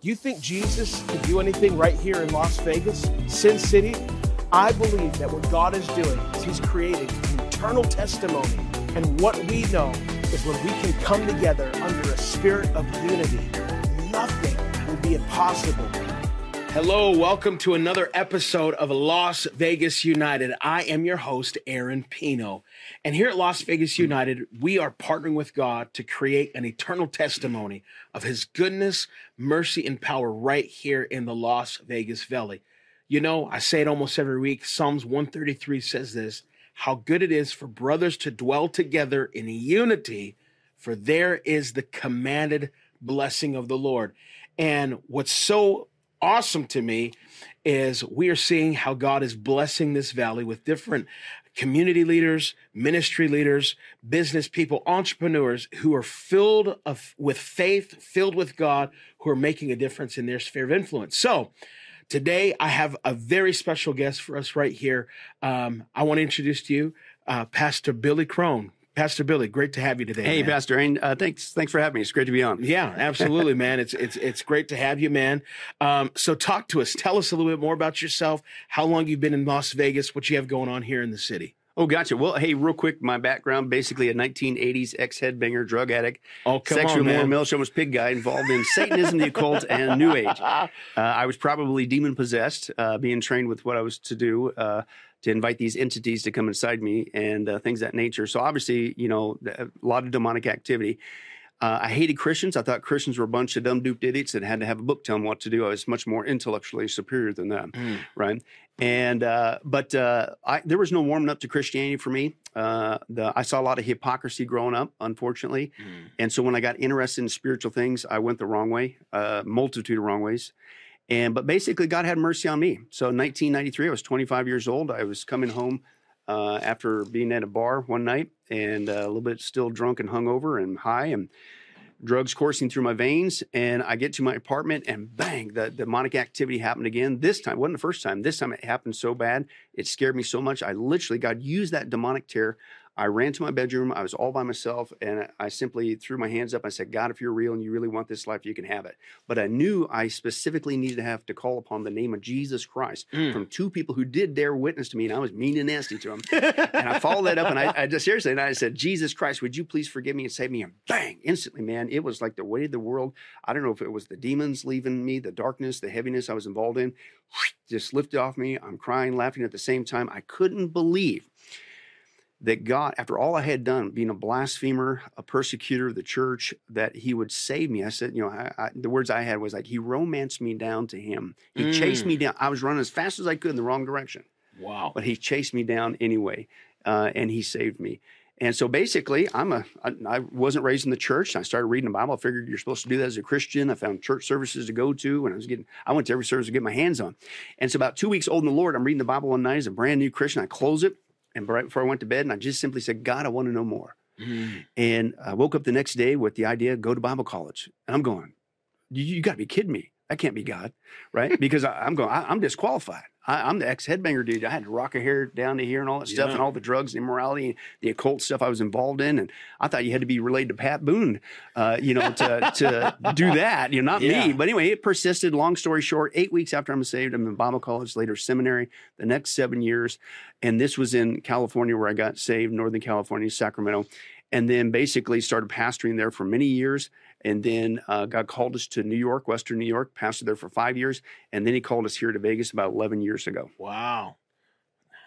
You think Jesus can do anything right here in Las Vegas, Sin City? I believe that what God is doing is He's creating an eternal testimony. And what we know is when we can come together under a spirit of unity, nothing will be impossible. Hello, welcome to another episode of Las Vegas United. I am your host, Aaron Pino. And here at Las Vegas United, we are partnering with God to create an eternal testimony of his goodness, mercy, and power right here in the Las Vegas Valley. You know, I say it almost every week. Psalms 133 says this how good it is for brothers to dwell together in unity, for there is the commanded blessing of the Lord. And what's so awesome to me is we are seeing how God is blessing this valley with different community leaders, ministry leaders, business people, entrepreneurs who are filled of, with faith, filled with God, who are making a difference in their sphere of influence. So, today I have a very special guest for us right here. Um, I want to introduce to you uh, Pastor Billy Crone. Pastor Billy, great to have you today. Hey, man. Pastor Aaron, uh, thanks, thanks for having me. It's great to be on. Yeah, absolutely, man. It's it's it's great to have you, man. Um, so talk to us. Tell us a little bit more about yourself. How long you've been in Las Vegas? What you have going on here in the city? Oh, gotcha. Well, hey, real quick, my background basically a 1980s ex headbanger, drug addict, Oh, sexual on, moral man. pig guy involved in Satanism, the occult, and New Age. Uh, I was probably demon possessed, uh, being trained with what I was to do. Uh, to invite these entities to come inside me and uh, things of that nature. So obviously, you know, a lot of demonic activity. Uh, I hated Christians. I thought Christians were a bunch of dumb duped idiots that had to have a book tell them what to do. I was much more intellectually superior than them, Mm. right? And uh, but uh, I, there was no warming up to Christianity for me. Uh, the, I saw a lot of hypocrisy growing up, unfortunately, Mm. and so when I got interested in spiritual things, I went the wrong way, uh, multitude of wrong ways. And but basically, God had mercy on me. So in 1993, I was 25 years old. I was coming home uh, after being at a bar one night and uh, a little bit still drunk and hungover and high and drugs coursing through my veins. And I get to my apartment and bang, the demonic activity happened again. This time, wasn't the first time. This time it happened so bad, it scared me so much. I literally, God used that demonic terror. I ran to my bedroom. I was all by myself, and I simply threw my hands up. I said, "God, if you're real and you really want this life, you can have it." But I knew I specifically needed to have to call upon the name of Jesus Christ Mm. from two people who did dare witness to me, and I was mean and nasty to them. and I followed that up, and I, I just seriously, and I said, "Jesus Christ, would you please forgive me and save me?" And bang, instantly, man, it was like the weight of the world. I don't know if it was the demons leaving me, the darkness, the heaviness I was involved in, just lifted off me. I'm crying, laughing at the same time. I couldn't believe that God, after all I had done, being a blasphemer, a persecutor of the church, that He would save me. I said, you know, I, I, the words I had was like, He romanced me down to Him. He chased Mm. me down. I was running as fast as I could in the wrong direction, Wow. but He chased me down anyway, uh, and He saved me. And so basically, I'm a I, I wasn't raised in the church. I started reading the Bible. I figured you're supposed to do that as a Christian. I found church services to go to, and I was getting I went to every service to get my hands on. And so about two weeks old in the Lord, I'm reading the Bible one night as a brand new Christian. I close it, and right before I went to bed, and I just simply said, God, I want to know more. Mm. And I woke up the next day with the idea go to Bible college. And I'm going, you, you got to be kidding me. That can't be God, right? Because I, I'm going, I, I'm disqualified. I, I'm the ex headbanger dude. I had to rock a hair down to here and all that stuff, and all the drugs, the immorality, and the occult stuff I was involved in. And I thought you had to be related to Pat Boone, uh, you know, to to do that. You know, not Yeah. me. But anyway, it persisted. Long story short, eight weeks after I'm saved, I'm in Bible college, later seminary. The next seven years, and this was in California where I got saved, Northern California, Sacramento and then basically started pastoring there for many years. And then uh, God called us to New York, Western New York, pastored there for five years. And then he called us here to Vegas about 11 years ago. Wow.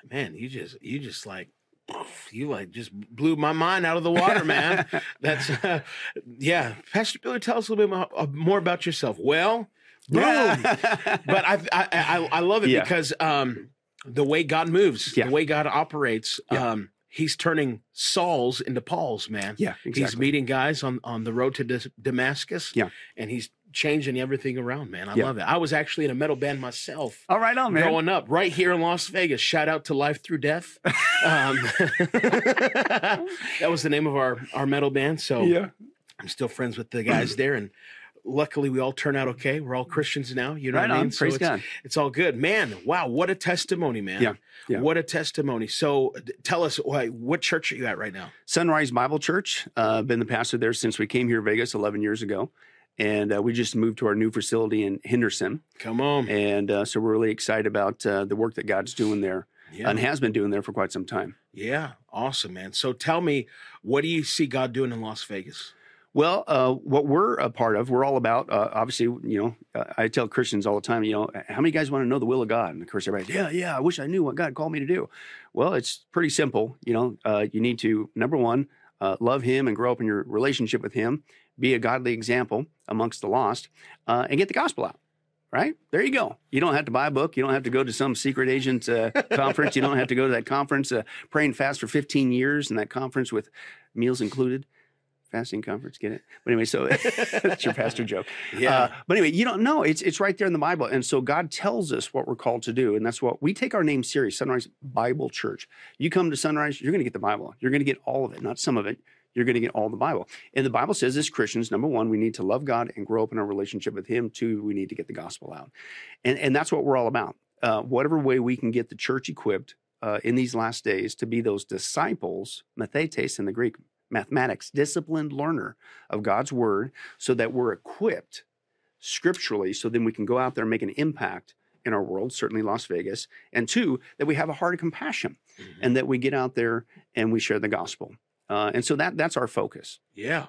Man, you just you just like you like just blew my mind out of the water, man. That's uh, yeah. Pastor Billy, tell us a little bit more, uh, about yourself. Well, boom. but I, I I I love it Yeah. because um the way God moves, Yeah. the way God operates, Yeah. um he's turning Sauls into Pauls, man. yeah, exactly. He's meeting guys on on the road to Dis- Damascus. Yeah. and he's changing everything around, man. I Yeah. love it. I was actually in a metal band myself All right, on, man. growing up right here in Las Vegas. Shout out to Life Through Death. Um, that was the name of our our metal band. So Yeah. I'm still friends with the guys there, and luckily we all turn out okay. We're all Christians now. You know Right what I mean? So Praise it's, God. it's all good, man. Wow, what a testimony, man. Yeah, yeah. What a testimony. So tell us, why, what church are you at right now? Sunrise Bible Church. Uh, been the pastor there since we came here to Vegas 11 years ago. and uh, we just moved to our new facility in Henderson, Come on. and uh, so we're really excited about uh, the work that God's doing there Yeah. and has been doing there for quite some time. yeah. Awesome, man. So tell me, what do you see God doing in Las Vegas? Well, uh, what we're a part of, we're all about. Uh, obviously, you know, uh, I tell Christians all the time, you know, how many guys want to know the will of God? And of course, everybody, yeah, yeah, I wish I knew what God called me to do. Well, it's pretty simple. You know, uh, you need to number one, uh, love Him and grow up in your relationship with Him, be a godly example amongst the lost, uh, and get the gospel out. Right there, you go. You don't have to buy a book. You don't have to go to some secret agent uh, conference. You don't have to go to that conference, uh, pray and fast for 15 years, and that conference with meals included fasting conference. Get it? But anyway, so that's your pastor joke. Uh, but anyway, you don't know. It's it's right there in the Bible, and so God tells us what we're called to do, and that's what we take our name serious. Sunrise Bible Church. You come to Sunrise, you're going to get the Bible. You're going to get all of it, not some of it. You're going to get all the Bible. And the Bible says, as Christians, number one, we need to love God and grow up in our relationship with Him. Two, we need to get the gospel out, and and that's what we're all about. Uh, whatever way we can get the church equipped uh, in these last days to be those disciples, mathetes in the Greek, mathematics, disciplined learner of God's word, so that we're equipped scripturally, so then we can go out there and make an impact in our world, certainly Las Vegas. And two, that we have a heart of compassion Mhm. and that we get out there and we share the gospel. Uh, and so that that's our focus. Yeah,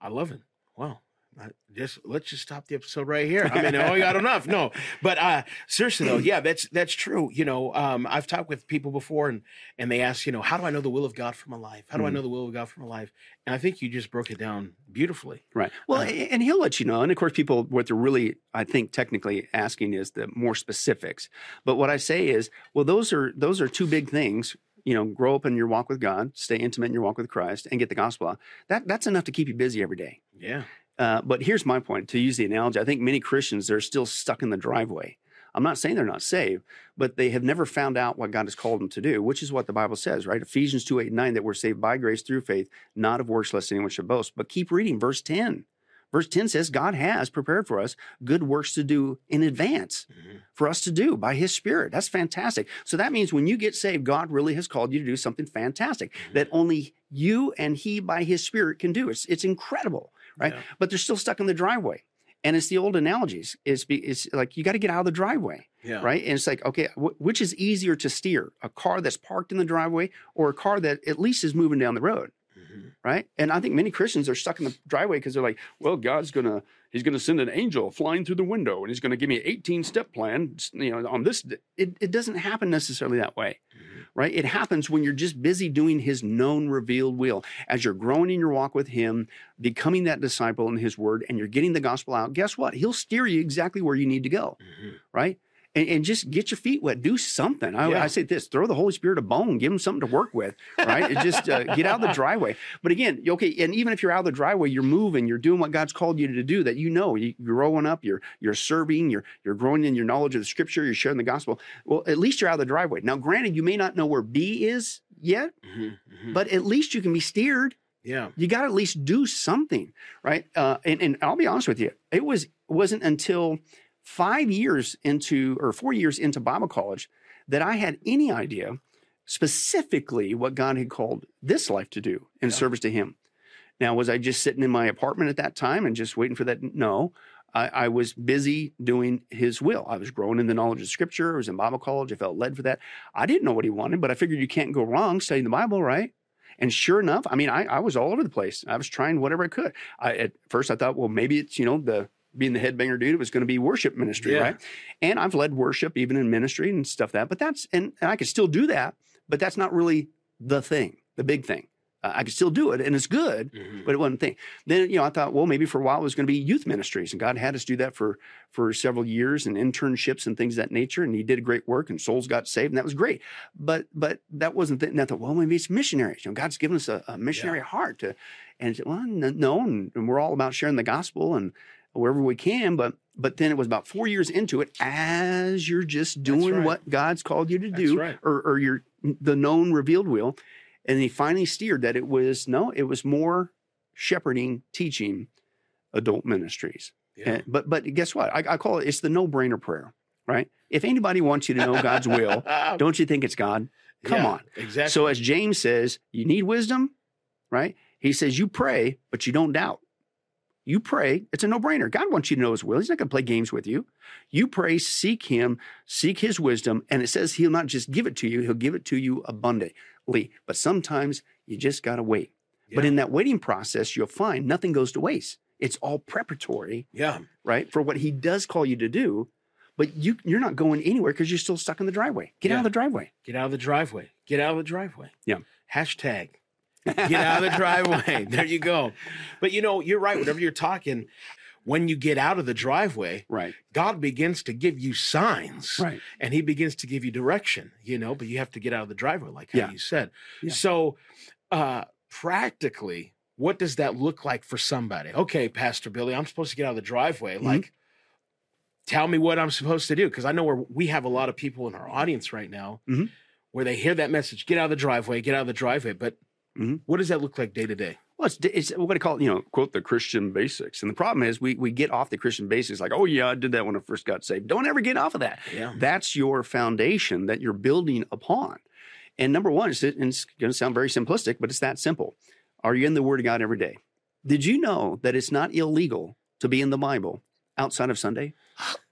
I love it. Wow. I just let's just stop the episode right here. I mean, oh, I got enough. No, but uh, seriously though, yeah, that's that's true. You know, um, I've talked with people before, and and they ask, you know, how do I know the will of God for my life? How do I Mhm. know the will of God for my life? And I think you just broke it down beautifully. Right. Well, Uh, and he'll let you know. And of course, people, what they're really, I think, technically asking is the more specifics. But what I say is, well, those are those are two big things. You know, grow up in your walk with God, stay intimate in your walk with Christ, and get the gospel out. That that's enough to keep you busy every day. Yeah. Uh, but here's my point to use the analogy. I think many Christians they're still stuck in the driveway. I'm not saying they're not saved, but they have never found out what God has called them to do, which is what the Bible says, right? Ephesians 2 8 9, that we're saved by grace through faith, not of works, lest anyone should boast. But keep reading verse 10. Verse 10 says, God has prepared for us good works to do in advance Mhm. for us to do by his spirit. That's fantastic. So that means when you get saved, God really has called you to do something fantastic Mhm. that only you and he by his spirit can do. It's, it's incredible right? Yeah. But they're still stuck in the driveway. And it's the old analogies. It's, be, it's like you got to get out of the driveway, Yeah. right? And it's like, okay, wh- which is easier to steer? A car that's parked in the driveway or a car that at least is moving down the road, Mhm. right? And I think many Christians are stuck in the driveway because they're like, well, God's going to, he's going to send an angel flying through the window and he's going to give me an 18 step plan, you know, on this. It, it doesn't happen necessarily that way Mhm. right? It happens when you're just busy doing his known revealed will. As you're growing in your walk with him, becoming that disciple in his word, and you're getting the gospel out, guess what? He'll steer you exactly where you need to go, Mhm. right? And, and just get your feet wet. Do something. I, Yeah. I say this: throw the Holy Spirit a bone. Give him something to work with, right? It just uh, get out of the driveway. But again, okay. And even if you're out of the driveway, you're moving. You're doing what God's called you to do. That you know. You, you're growing up. You're you're serving. You're you're growing in your knowledge of the Scripture. You're sharing the gospel. Well, at least you're out of the driveway. Now, granted, you may not know where B is yet, Mhm. Mhm. but at least you can be steered. yeah. You got to at least do something, right? Uh, and, and I'll be honest with you, it was wasn't until five years into or four years into Bible college that I had any idea specifically what God had called this life to do in Yeah. service to Him. Now, was I just sitting in my apartment at that time and just waiting for that? No. I, I was busy doing his will. I was growing in the knowledge of scripture. I was in Bible college. I felt led for that. I didn't know what he wanted, but I figured you can't go wrong studying the Bible, right? And sure enough, I mean, I, I was all over the place. I was trying whatever I could. I, at first, I thought, well, maybe it's, you know, the being the headbanger dude, it was going to be worship ministry, Yeah. right? And I've led worship even in ministry and stuff that, but that's, and, and I could still do that, but that's not really the thing, the big thing. Uh, I could still do it and it's good, Mhm. but it wasn't a thing. Then, you know, I thought, well, maybe for a while it was going to be youth ministries and God had us do that for, for several years and internships and things of that nature. And he did great work and souls got saved and that was great. But, but that wasn't the, and I thought, well, maybe it's missionaries. You know, God's given us a, a missionary heart to, and said, well, no, and we're all about sharing the gospel and wherever we can. But, but then it was about four years into it as you're just doing right. what God's called you to do right. or, or your, the known revealed will. And he finally steered that it was, no, it was more shepherding, teaching adult ministries. Yeah. And- but but guess what? I, I call it it's the no brainer prayer, right? If anybody wants you to know God's will, don't you think it's God? Come Yeah, on. Exactly. So as James says, you need wisdom, right? He says you pray, but you don't doubt. You pray. It's a no brainer. God wants you to know His will. He's not going to play games with you. You pray, seek Him, seek His wisdom. And it says He'll not just give it to you, He'll give it to you abundantly. But sometimes you just got to wait. But in that waiting process, you'll find nothing goes to waste. It's all preparatory, Yeah. right, for what He does call you to do. But you, you're not going anywhere because you're still stuck in the driveway. Get out of the driveway. Get out of the driveway. Get out of the driveway. Yeah. Hashtag. Get out of the driveway. There you go. But you know, you're right. Whenever you're talking, when you get out of the driveway, Right. God begins to give you signs. Right. and he begins to give you direction, you know, but you have to get out of the driveway, like how Yeah. you said. Yeah. So, uh, practically, what does that look like for somebody? Okay, Pastor Billy, I'm supposed to get out of the driveway. Mhm. Like, tell me what I'm supposed to do. Because I know where we have a lot of people in our audience right now Mhm. where they hear that message, get out of the driveway, get out of the driveway. But Mhm. what does that look like day to day? Well, it's, it's we're going to call it, you know, quote the Christian basics. And the problem is we we get off the Christian basics like, oh yeah, I did that when I first got saved. Don't ever get off of that. Yeah. That's your foundation that you're building upon. And number one, and it's going to sound very simplistic, but it's that simple. Are you in the Word of God every day? Did you know that it's not illegal to be in the Bible outside of Sunday?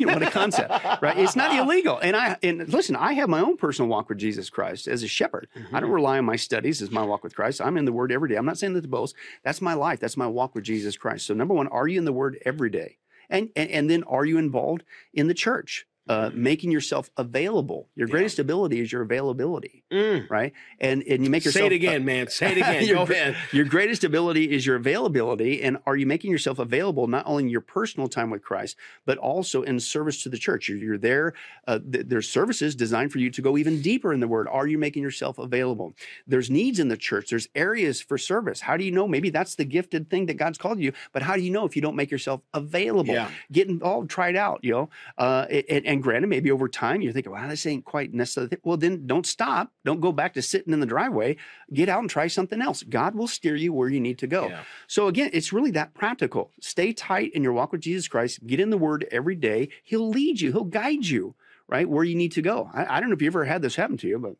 You know what a concept, right? It's not illegal. And I and listen, I have my own personal walk with Jesus Christ as a shepherd. I don't mm-hmm. rely on my studies as my walk with Christ. I'm in the Word every day. I'm not saying that the boast. That's my life. That's my walk with Jesus Christ. So number one, are you in the Word every day? And and, and then are you involved in the church? Uh, making yourself available. Your Yeah. greatest ability is your availability, Mm. right? And and you make yourself Say it again, man. Say it again. Your Go ahead. your greatest ability is your availability. And are you making yourself available not only in your personal time with Christ, but also in service to the church? You're, you're there. Uh, th- there's services designed for you to go even deeper in the word. Are you making yourself available? There's needs in the church. There's areas for service. How do you know? Maybe that's the gifted thing that God's called you. But how do you know if you don't make yourself available? Yeah. Get involved, try it out, you know. Uh, and, and granted, maybe over time you're thinking, wow, this ain't quite necessarily. Well, then don't stop. Don't go back to sitting in the driveway. Get out and try something else. God will steer you where you need to go. Yeah. So again, it's really that practical. Stay tight in your walk with Jesus Christ. Get in the Word every day. He'll lead you. He'll guide you right where you need to go. I, I don't know if you ever had this happen to you, but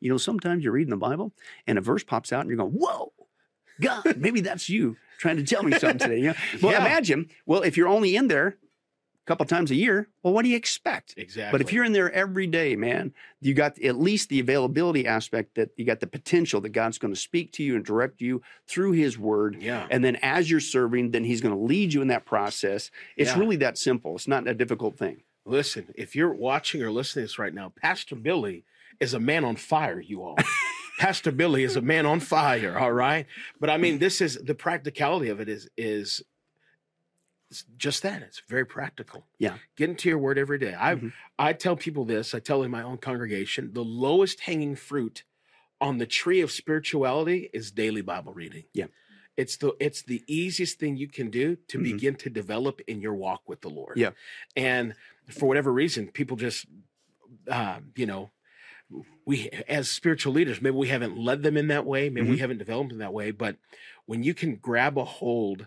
you know sometimes you're reading the Bible and a verse pops out and you're going, "Whoa, God, maybe that's you trying to tell me something today." You know? Well, Yeah. imagine. Well, if you're only in there couple times a year, well, what do you expect? Exactly. But if you're in there every day, man, you got at least the availability aspect that you got the potential that God's going to speak to you and direct you through His Word. yeah. And then as you're serving, then He's going to lead you in that process. It's Yeah. really that simple. It's not a difficult thing. Listen, if you're watching or listening to this right now, Pastor Billy is a man on fire, you all. Pastor Billy is a man on fire, all right? But I mean, this is the practicality of it is is just that. It's very practical. Yeah. Get into your word every day. I Mhm. I tell people this, I tell in my own congregation, the lowest hanging fruit on the tree of spirituality is daily Bible reading. Yeah. It's the it's the easiest thing you can do to Mhm. begin to develop in your walk with the Lord. Yeah. And for whatever reason, people just uh, you know, we as spiritual leaders, maybe we haven't led them in that way, maybe we haven't developed in that way, but when you can grab a hold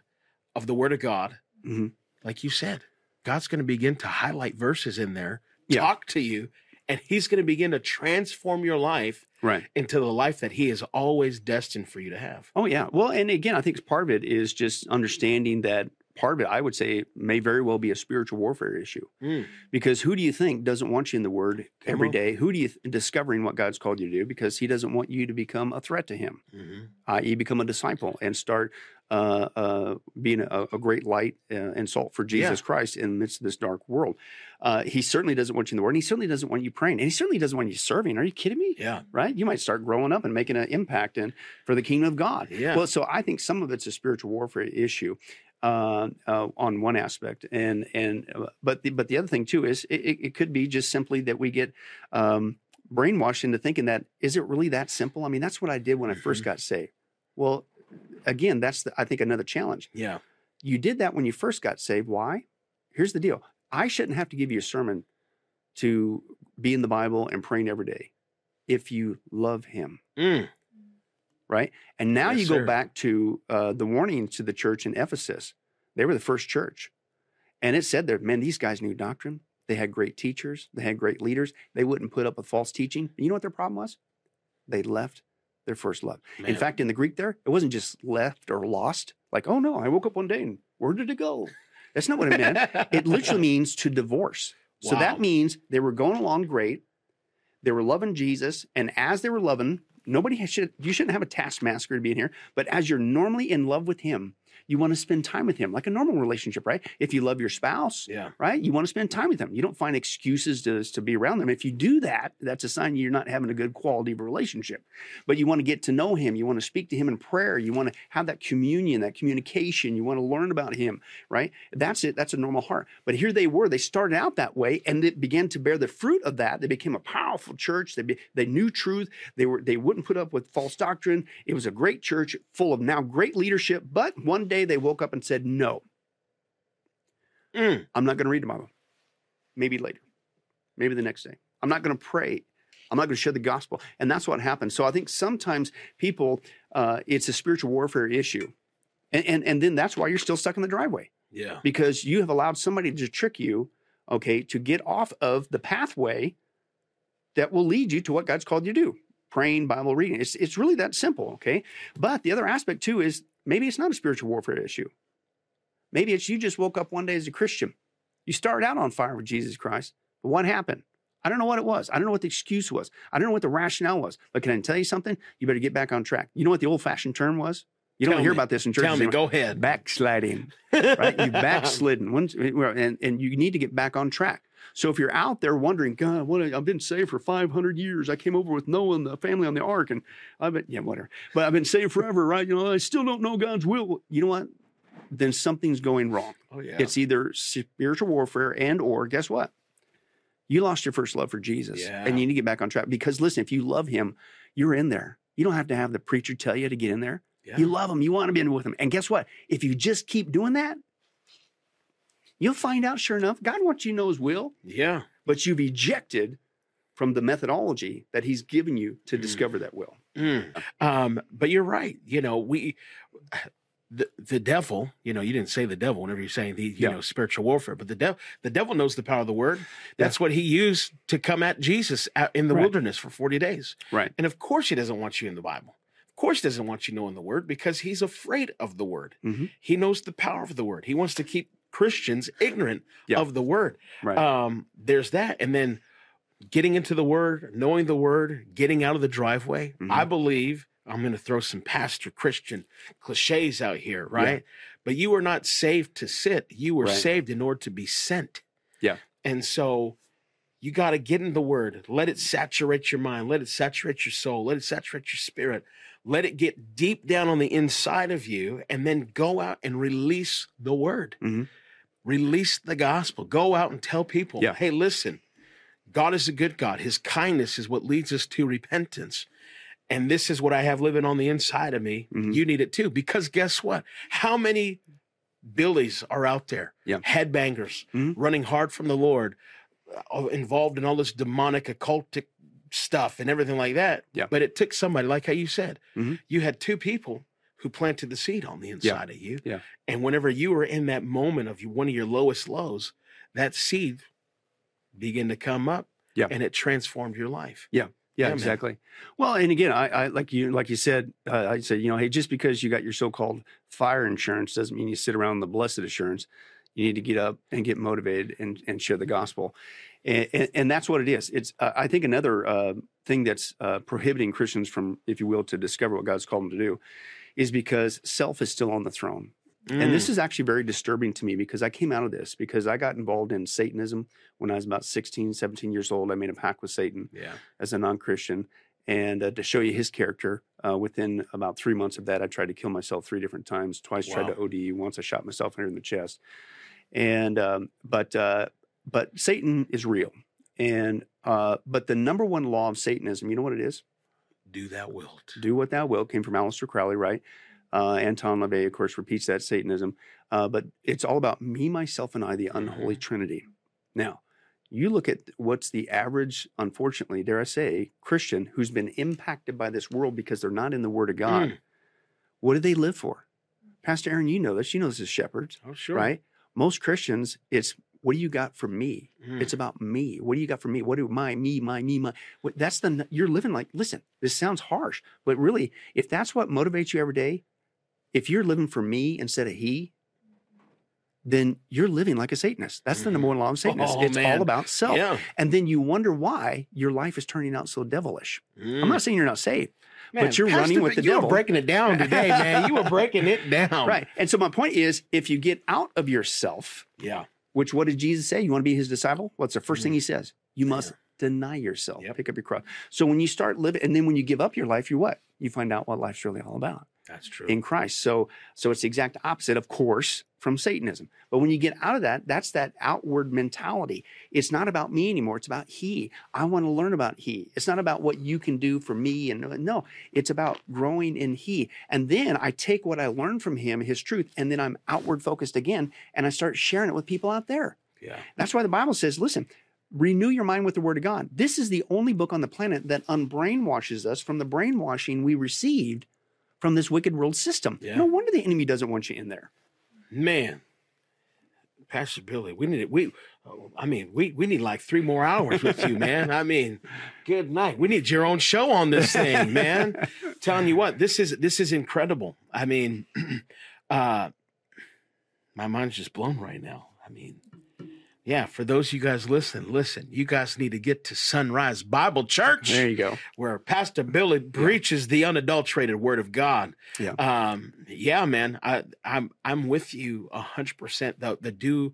of the word of God, Mhm. like you said, God's going to begin to highlight verses in there, Yeah. talk to you, and he's going to begin to transform your life Right. into the life that he is always destined for you to have. Oh yeah. Well, and again, I think part of it is just understanding that part of it, I would say, may very well be a spiritual warfare issue. Mm. Because who do you think doesn't want you in the Word Come every on. day? Who do you th- discovering what God's called you to do? Because He doesn't want you to become a threat to Him, Mhm. i.e., become a disciple and start uh, uh, being a, a great light uh, and salt for Jesus Christ in the midst of this dark world. Uh, he certainly doesn't want you in the Word, and He certainly doesn't want you praying, and He certainly doesn't want you serving. Are you kidding me? Yeah. right? You might start growing up and making an impact in for the kingdom of God. Yeah. Well, so I think some of it's a spiritual warfare issue uh, uh, on one aspect, and and uh, but the, but the other thing too is it, it could be just simply that we get um, brainwashed into thinking that is it really that simple? I mean, that's what I did when I 1st Mhm. got saved. Well, again, that's the, I think another challenge. Yeah. You did that when you first got saved. Why? Here's the deal. I shouldn't have to give you a sermon to be in the Bible and praying every day if you love Him Mm. right? And now Yes, you sir. go back to uh, the warning to the church in Ephesus. They were the first church. And it said there, man, these guys knew doctrine. They had great teachers. They had great leaders. They wouldn't put up with false teaching. And you know what their problem was? They left their first love. Man. In fact, in the Greek there, it wasn't just left or lost. Like, oh no, I woke up one day and where did it go? That's not what it meant. it literally means to divorce. So that means they were going along great. They were loving Jesus, and as they were loving, nobody should you shouldn't have a taskmaster to be in here. But as you're normally in love with Him, you want to spend time with Him, like a normal relationship, right? If you love your spouse, yeah. right? You want to spend time with them. You don't find excuses to, to be around them. If you do that, that's a sign you're not having a good quality of a relationship. But you want to get to know him. You want to speak to him in prayer. You want to have that communion, that communication. You want to learn about him, right? That's it. That's a normal heart. But here they were. They started out that way and it began to bear the fruit of that. They became a powerful church. They, be, they knew truth. They were they wouldn't put up with false doctrine. It was a great church full of now great leadership. But one day they woke up and said, no, Mm. I'm not going to read the Bible. Maybe later. Maybe the next day. I'm not going to pray. I'm not going to share the gospel. And that's what happens. So I think sometimes people, uh, it's a spiritual warfare issue. And, and, and then that's why you're still stuck in the driveway Yeah. because you have allowed somebody to trick you, okay, to get off of the pathway that will lead you to what God's called you to do praying, Bible reading. It's, it's really that simple, okay? But the other aspect too is maybe it's not a spiritual warfare issue. Maybe it's you just woke up one day as a Christian. You started out on fire with Jesus Christ, but what happened? I don't know what it was. I don't know what the excuse was. I don't know what the rationale was. But can I tell you something? You better get back on track. You know what the old fashioned term was? You don't Tell hear me. about this in church. Tell me. Go ahead. Backsliding right? You backslidden, and and you need to get back on track. So if you're out there wondering, God, what I've been saved for 500 years. I came over with Noah and the family on the ark, and I've been yeah, whatever. But I've been saved forever, right? You know, I still don't know God's will. You know what? Then something's going wrong. Oh yeah. It's either spiritual warfare and or guess what? You lost your first love for Jesus, Yeah. and you need to get back on track. Because listen, if you love Him, you're in there. You don't have to have the preacher tell you to get in there. yeah. You love him. You want to be in with him. And guess what? If you just keep doing that, you'll find out, sure enough, God wants you to know his will, yeah. but you've ejected from the methodology that he's given you to Mm. discover that will. Mm. Um, but you're right. You know, we the the devil, you know, you didn't say the devil whenever you're saying the you Yeah. know spiritual warfare, but the devil the devil knows the power of the word. That's what he used to come at Jesus out in the Right. wilderness for 40 days. Right. And of course he doesn't want you in the Bible. Of course he doesn't want you knowing the word because he's afraid of the word. Mhm. He knows the power of the word. He wants to keep Christians ignorant Yeah. of the word. Right. Um, there's that. And then getting into the word, knowing the word, getting out of the driveway. Mhm. I believe I'm going to throw some pastor Christian cliches out here, right? But you are not saved to sit. You were Right. saved in order to be sent. Yeah. And so you got to get in the word. Let it saturate your mind. Let it saturate your soul. Let it saturate your spirit. Let it get deep down on the inside of you and then go out and release the word. Mhm. Release the gospel. Go out and tell people, Yeah. hey, listen, God is a good God. His kindness is what leads us to repentance. And this is what I have living on the inside of me. Mhm. You need it too. Because guess what? How many Billies are out there? Yeah. Headbangers Mhm. running hard from the Lord, uh, involved in all this demonic, occultic stuff and everything like that. Yeah. But it took somebody, like how you said, Mhm. you had two people who planted the seed on the inside of you. Yeah. And whenever you were in that moment of one of your lowest lows, that seed began to come up. Yeah. And it transformed your life. Yeah, Yeah, exactly. Well, and again, I, I like you, like you said, uh, I said, you know, hey, just because you got your so-called fire insurance doesn't mean you sit around the blessed assurance. You need to get up and get motivated and, and share the gospel, and, and, and that's what it is. It's uh, I think another uh, thing that's uh, prohibiting Christians from, if you will, to discover what God's called them to do, is because self is still on the throne. And Mm. this is actually very disturbing to me because I came out of this because I got involved in Satanism when I was about 16, 17 years old. I made a pact with Satan yeah. as a non-Christian. And uh, to show you his character, uh, within about three months of that, I tried to kill myself three different times. Twice tried to OD. Once I shot myself here in the chest. And um, but uh, but Satan is real. And uh, but the number one law of Satanism, you know what it is? Do that wilt. Do what thou wilt came from Aleister Crowley, right? Uh, Anton LaVey, of course, repeats that Satanism. Uh, but it's all about me, myself, and I, the unholy Trinity. Now, you look at what's the average, unfortunately, dare I say, Christian who's been impacted by this world because they're not in the Word of God. Mm. What do they live for? Pastor Aaron, you know this. You know this as shepherds, Oh, sure. right? Most Christians, it's what do you got for me? Mm. It's about me. What do you got for me? What do my, me, my, me, my? What, that's the, you're living like, listen, this sounds harsh, but really, if that's what motivates you every day, if you're living for me instead of he, then you're living like a Satanist. That's the number one law of Satanists. Oh, it's man. all about self. yeah. And then you wonder why your life is turning out so devilish. I'm Mm. not saying you're not saved, Man, but you're Pastor, running with the you devil. were breaking it down today, man. You were breaking it down. Right. And so my point is if you get out of yourself, Yeah. Which what did Jesus say? You want to be his disciple? What's the 1st thing mm-hmm. he says? You must deny yourself, Yep. pick up your cross. So when you start living, and then when you give up your life, you what? You find out what life's really all about That's true. in Christ. So so it's the exact opposite, of course, from Satanism. But when you get out of that, that's that outward mentality. It's not about me anymore. It's about He. I want to learn about He. It's not about what you can do for me. And no, it's about growing in He. And then I take what I learned from Him, His truth, and then I'm outward focused again, and I start sharing it with people out there. yeah. That's why the Bible says, listen, renew your mind with the Word of God. This is the only book on the planet that unbrainwashes us from the brainwashing we received from this wicked world system. Yeah. No wonder the enemy doesn't want you in there. Man. Pastor Billy, we need it. we I mean, we we need like three more hours with you, man. I mean, good night. We need your own show on this thing, man. Telling you what, this is this is incredible. I mean, uh my mind's just blown right now. I mean, yeah, for those of you guys listen, listen, you guys need to get to Sunrise Bible Church There you go. where Pastor Billy preaches the unadulterated word of God. Yeah. Um, yeah, man. I I'm I'm with you a hundred percent. The the do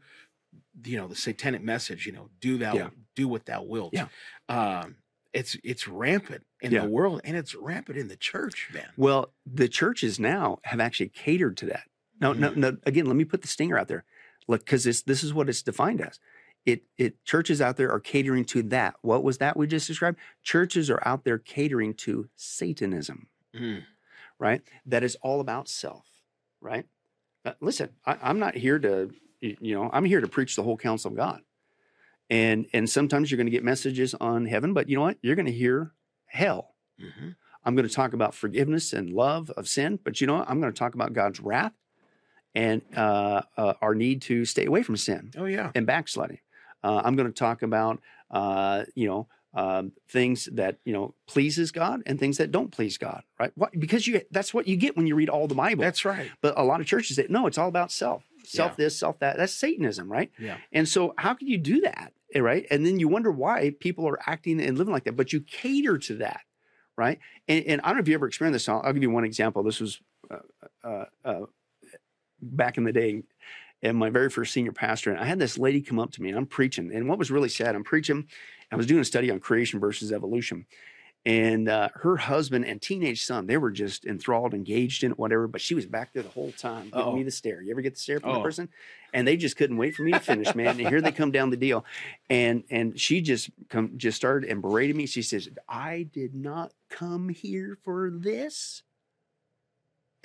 you know, the satanic message, you know, do thou Yeah. do what thou wilt. Yeah. Um, it's it's rampant in Yeah. the world and it's rampant in the church, man. Well, the churches now have actually catered to that. No, no, Mhm. no. Again, let me put the stinger out there. Look, because this this is what it's defined as. It it churches out there are catering to that. What was that we just described? Churches are out there catering to Satanism. Mm. right? That is all about self, right? Uh, listen, I, I'm not here to, you know, I'm here to preach the whole counsel of God, and and sometimes you're going to get messages on heaven, but you know what? You're going to hear hell. hmm I'm going to talk about forgiveness and love of sin, but you know what? I'm going to talk about God's wrath and uh, uh, our need to stay away from sin Oh yeah. and backsliding. Uh, I'm going to talk about, uh, you know, um, things that you know pleases God and things that don't please God, right? What, because you that's what you get when you read all the Bible. That's right. but a lot of churches say no, it's all about self, self Yeah. this, self that. That's Satanism, right? Yeah. And so how can you do that, eh, right? And then you wonder why people are acting and living like that, but you cater to that, right? And, and I don't know if you ever experienced this. I'll, I'll give you one example. This was uh, uh, uh, back in the day and my very first senior pastor. And I had this lady come up to me and I'm preaching. And what was really sad, I'm preaching, I was doing a study on creation versus evolution. And uh, her husband and teenage son, they were just enthralled, engaged in it, whatever. But she was back there the whole time giving Uh-oh. me the stare. You ever get the stare from the Oh. person? And they just couldn't wait for me to finish, man. And here they come down the deal. And and she just come just started and berated me. She says, I did not come here for this.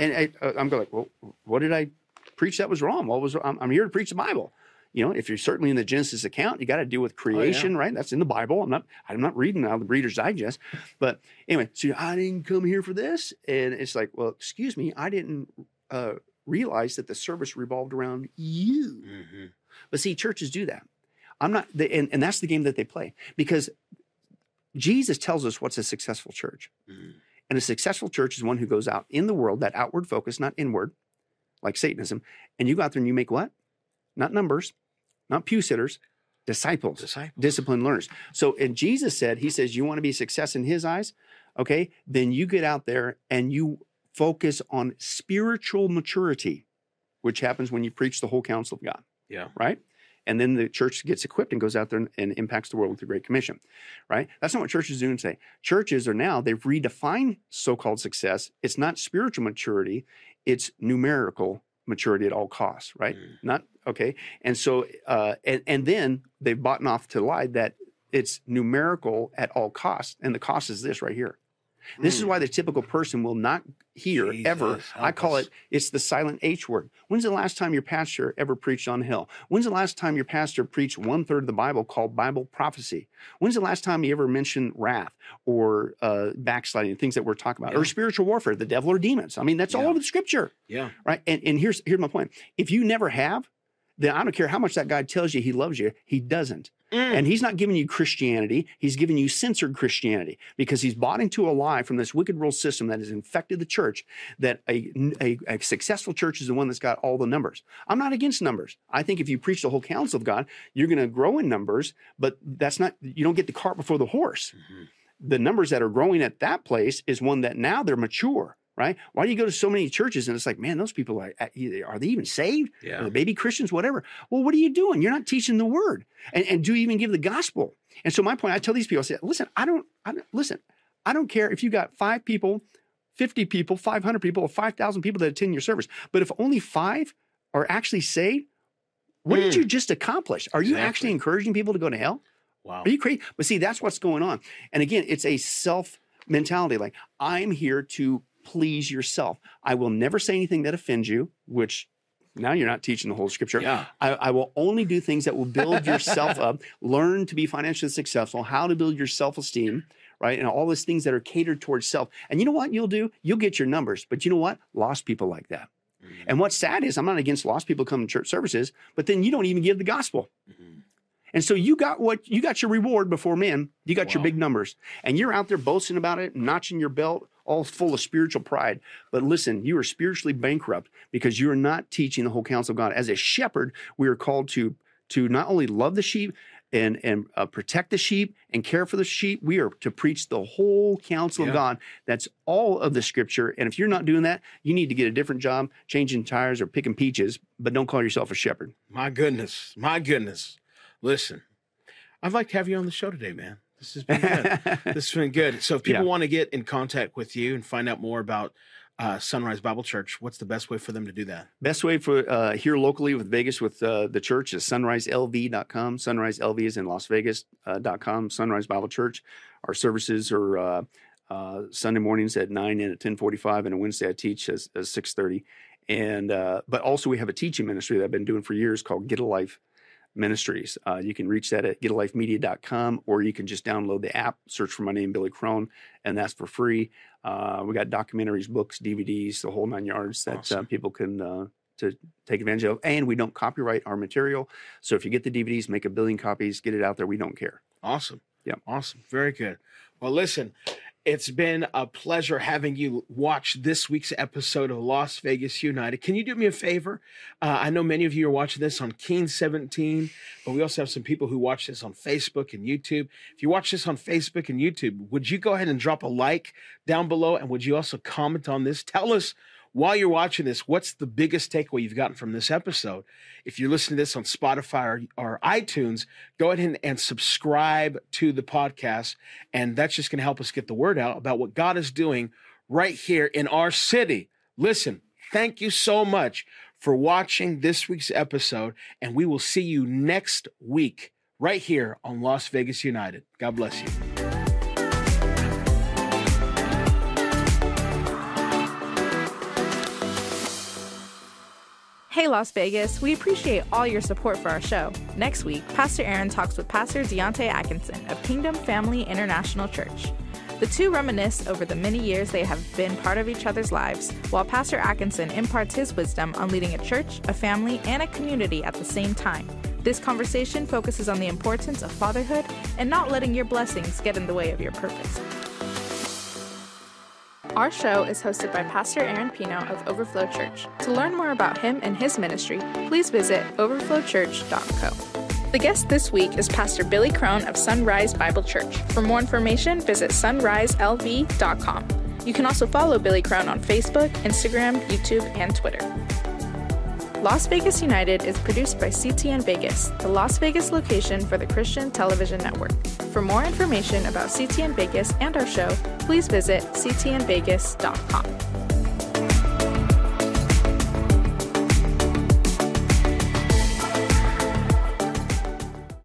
And I, uh, I'm going, well, what did I preach that was wrong? What was I'm, I'm here to preach the Bible. You know, if you're certainly in the Genesis account, you got to deal with creation, right? That's in the Bible. I'm not I'm not reading out of the Reader's Digest, but anyway, so I didn't come here for this, and it's like, well, excuse me, I didn't uh, realize that the service revolved around you. hmm But see, churches do that. I'm not, they, and, and that's the game that they play because Jesus tells us what's a successful church. Mhm. And a successful church is one who goes out in the world, that outward focus, not inward, like Satanism. And you go out there and you make what? Not numbers, not pew sitters, disciples, Disciples. disciplined learners. So, and Jesus said, He says, You want to be success in His eyes? Okay, then you get out there and you focus on spiritual maturity, which happens when you preach the whole counsel of God Yeah. right? And then the church gets equipped and goes out there and, and impacts the world with the Great Commission, right? That's not what churches do and say. Churches are now, they've redefined so called success. It's not spiritual maturity, it's numerical maturity at all costs, right? Mm. Not, okay. And so, uh, and, and then they've bought off to lie that it's numerical at all costs. And the cost is this right here. This is Mm. why the typical person will not hear ever. I call us. it it's the silent H word. When's the last time your pastor ever preached on hell? When's the last time your pastor preached one third of the Bible called Bible prophecy? When's the last time he ever mentioned wrath or uh, backsliding, things that we're talking about, or spiritual warfare, the devil or demons? I mean, that's all over the scripture, Yeah. right? And, and here's here's my point: if you never have, then I don't care how much that guy tells you he loves you, he doesn't. Mm. And he's not giving you Christianity, he's giving you censored Christianity because he's bought into a lie from this wicked world system that has infected the church that a, a, a successful church is the one that's got all the numbers. I'm not against numbers. I think if you preach the whole counsel of God, you're going to grow in numbers, but that's not, you don't get the cart before the horse. Mhm. The numbers that are growing at that place is one that now they're mature. Right? Why do you go to so many churches and it's like, man, those people are, are they even saved? Are Yeah. they baby Christians, whatever. Well, what are you doing? You're not teaching the word. And, and do you even give the gospel? And so my point, I tell these people, I say, listen, I don't, I don't listen, I don't care if you got five people, 50 people, 500 people, or 5,000 people that attend your service. But if only five are actually saved, what did Mm. you just accomplish? Are you Exactly. actually encouraging people to go to hell? Wow. Are you crazy? But see, that's what's going on. And again, it's a self mentality. Like, I'm here to please yourself. I will never say anything that offends you, which now you're not teaching the whole scripture. Yeah. I, I will only do things that will build yourself up, learn to be financially successful, how to build your self esteem, right? And all those things that are catered towards self. And you know what you'll do? You'll get your numbers. But you know what? Lost people like that. Mhm. And what's sad is I'm not against lost people coming to church services, but then you don't even give the gospel. Mhm. And so you got what you got your reward before men. You got your big numbers, and you're out there boasting about it, notching your belt, all full of spiritual pride. But listen, you are spiritually bankrupt because you are not teaching the whole counsel of God. As a shepherd, we are called to to not only love the sheep and and uh, protect the sheep and care for the sheep. We are to preach the whole counsel Yeah. of God. That's all of the scripture. And if you're not doing that, you need to get a different job, changing tires or picking peaches. But don't call yourself a shepherd. My goodness. My goodness. Listen, I'd like to have you on the show today, man. This has been good. this has been good. So if people Yeah. want to get in contact with you and find out more about uh, Sunrise Bible Church, what's the best way for them to do that? Best way for uh, here locally with Vegas with uh, the church is sunriselv.com. Sunrise LV is in Las Vegas uh. Sunrise Bible Church. Our services are uh, uh, Sunday mornings at nine and at ten forty five, and a Wednesday I teach at, at six thirty. And uh, but also we have a teaching ministry that I've been doing for years called Get a Life Ministries. Uh, you can reach that at getalifemedia.com or you can just download the app, search for my name, Billy Crone, and that's for free. Uh, we got documentaries, books, DVDs, the whole nine yards that uh, people can uh, to take advantage of. And we don't copyright our material. So if you get the DVDs, make a billion copies, get it out there. We don't care. Awesome. Yeah. Awesome. Very good. Well, listen, it's been a pleasure having you watch this week's episode of Las Vegas United. Can you do me a favor? Uh, I know many of you are watching this on Keen 17, but we also have some people who watch this on Facebook and YouTube. If you watch this on Facebook and YouTube, would you go ahead and drop a like down below? And would you also comment on this? Tell us while you're watching this, what's the biggest takeaway you've gotten from this episode? If you're listening to this on Spotify or, or iTunes, go ahead and, and subscribe to the podcast. And that's just going to help us get the word out about what God is doing right here in our city. Listen, thank you so much for watching this week's episode. And we will see you next week right here on Las Vegas United. God bless you. Hey, Las Vegas, we appreciate all your support for our show. Next week, Pastor Aaron talks with Pastor Deontay Atkinson of Kingdom Family International Church. The two reminisce over the many years they have been part of each other's lives, while Pastor Atkinson imparts his wisdom on leading a church, a family, and a community at the same time. This conversation focuses on the importance of fatherhood and not letting your blessings get in the way of your purpose. Our show is hosted by Pastor Aaron Pino of Overflow Church. To learn more about him and his ministry, please visit overflowchurch.co. The guest this week is Pastor Billy Crone of Sunrise Bible Church. For more information, visit sunriselv.com. You can also follow Billy Crone on Facebook, Instagram, YouTube, and Twitter. Las Vegas United is produced by CTN Vegas, the Las Vegas location for the Christian Television Network. For more information about CTN Vegas and our show, please visit ctnvegas.com.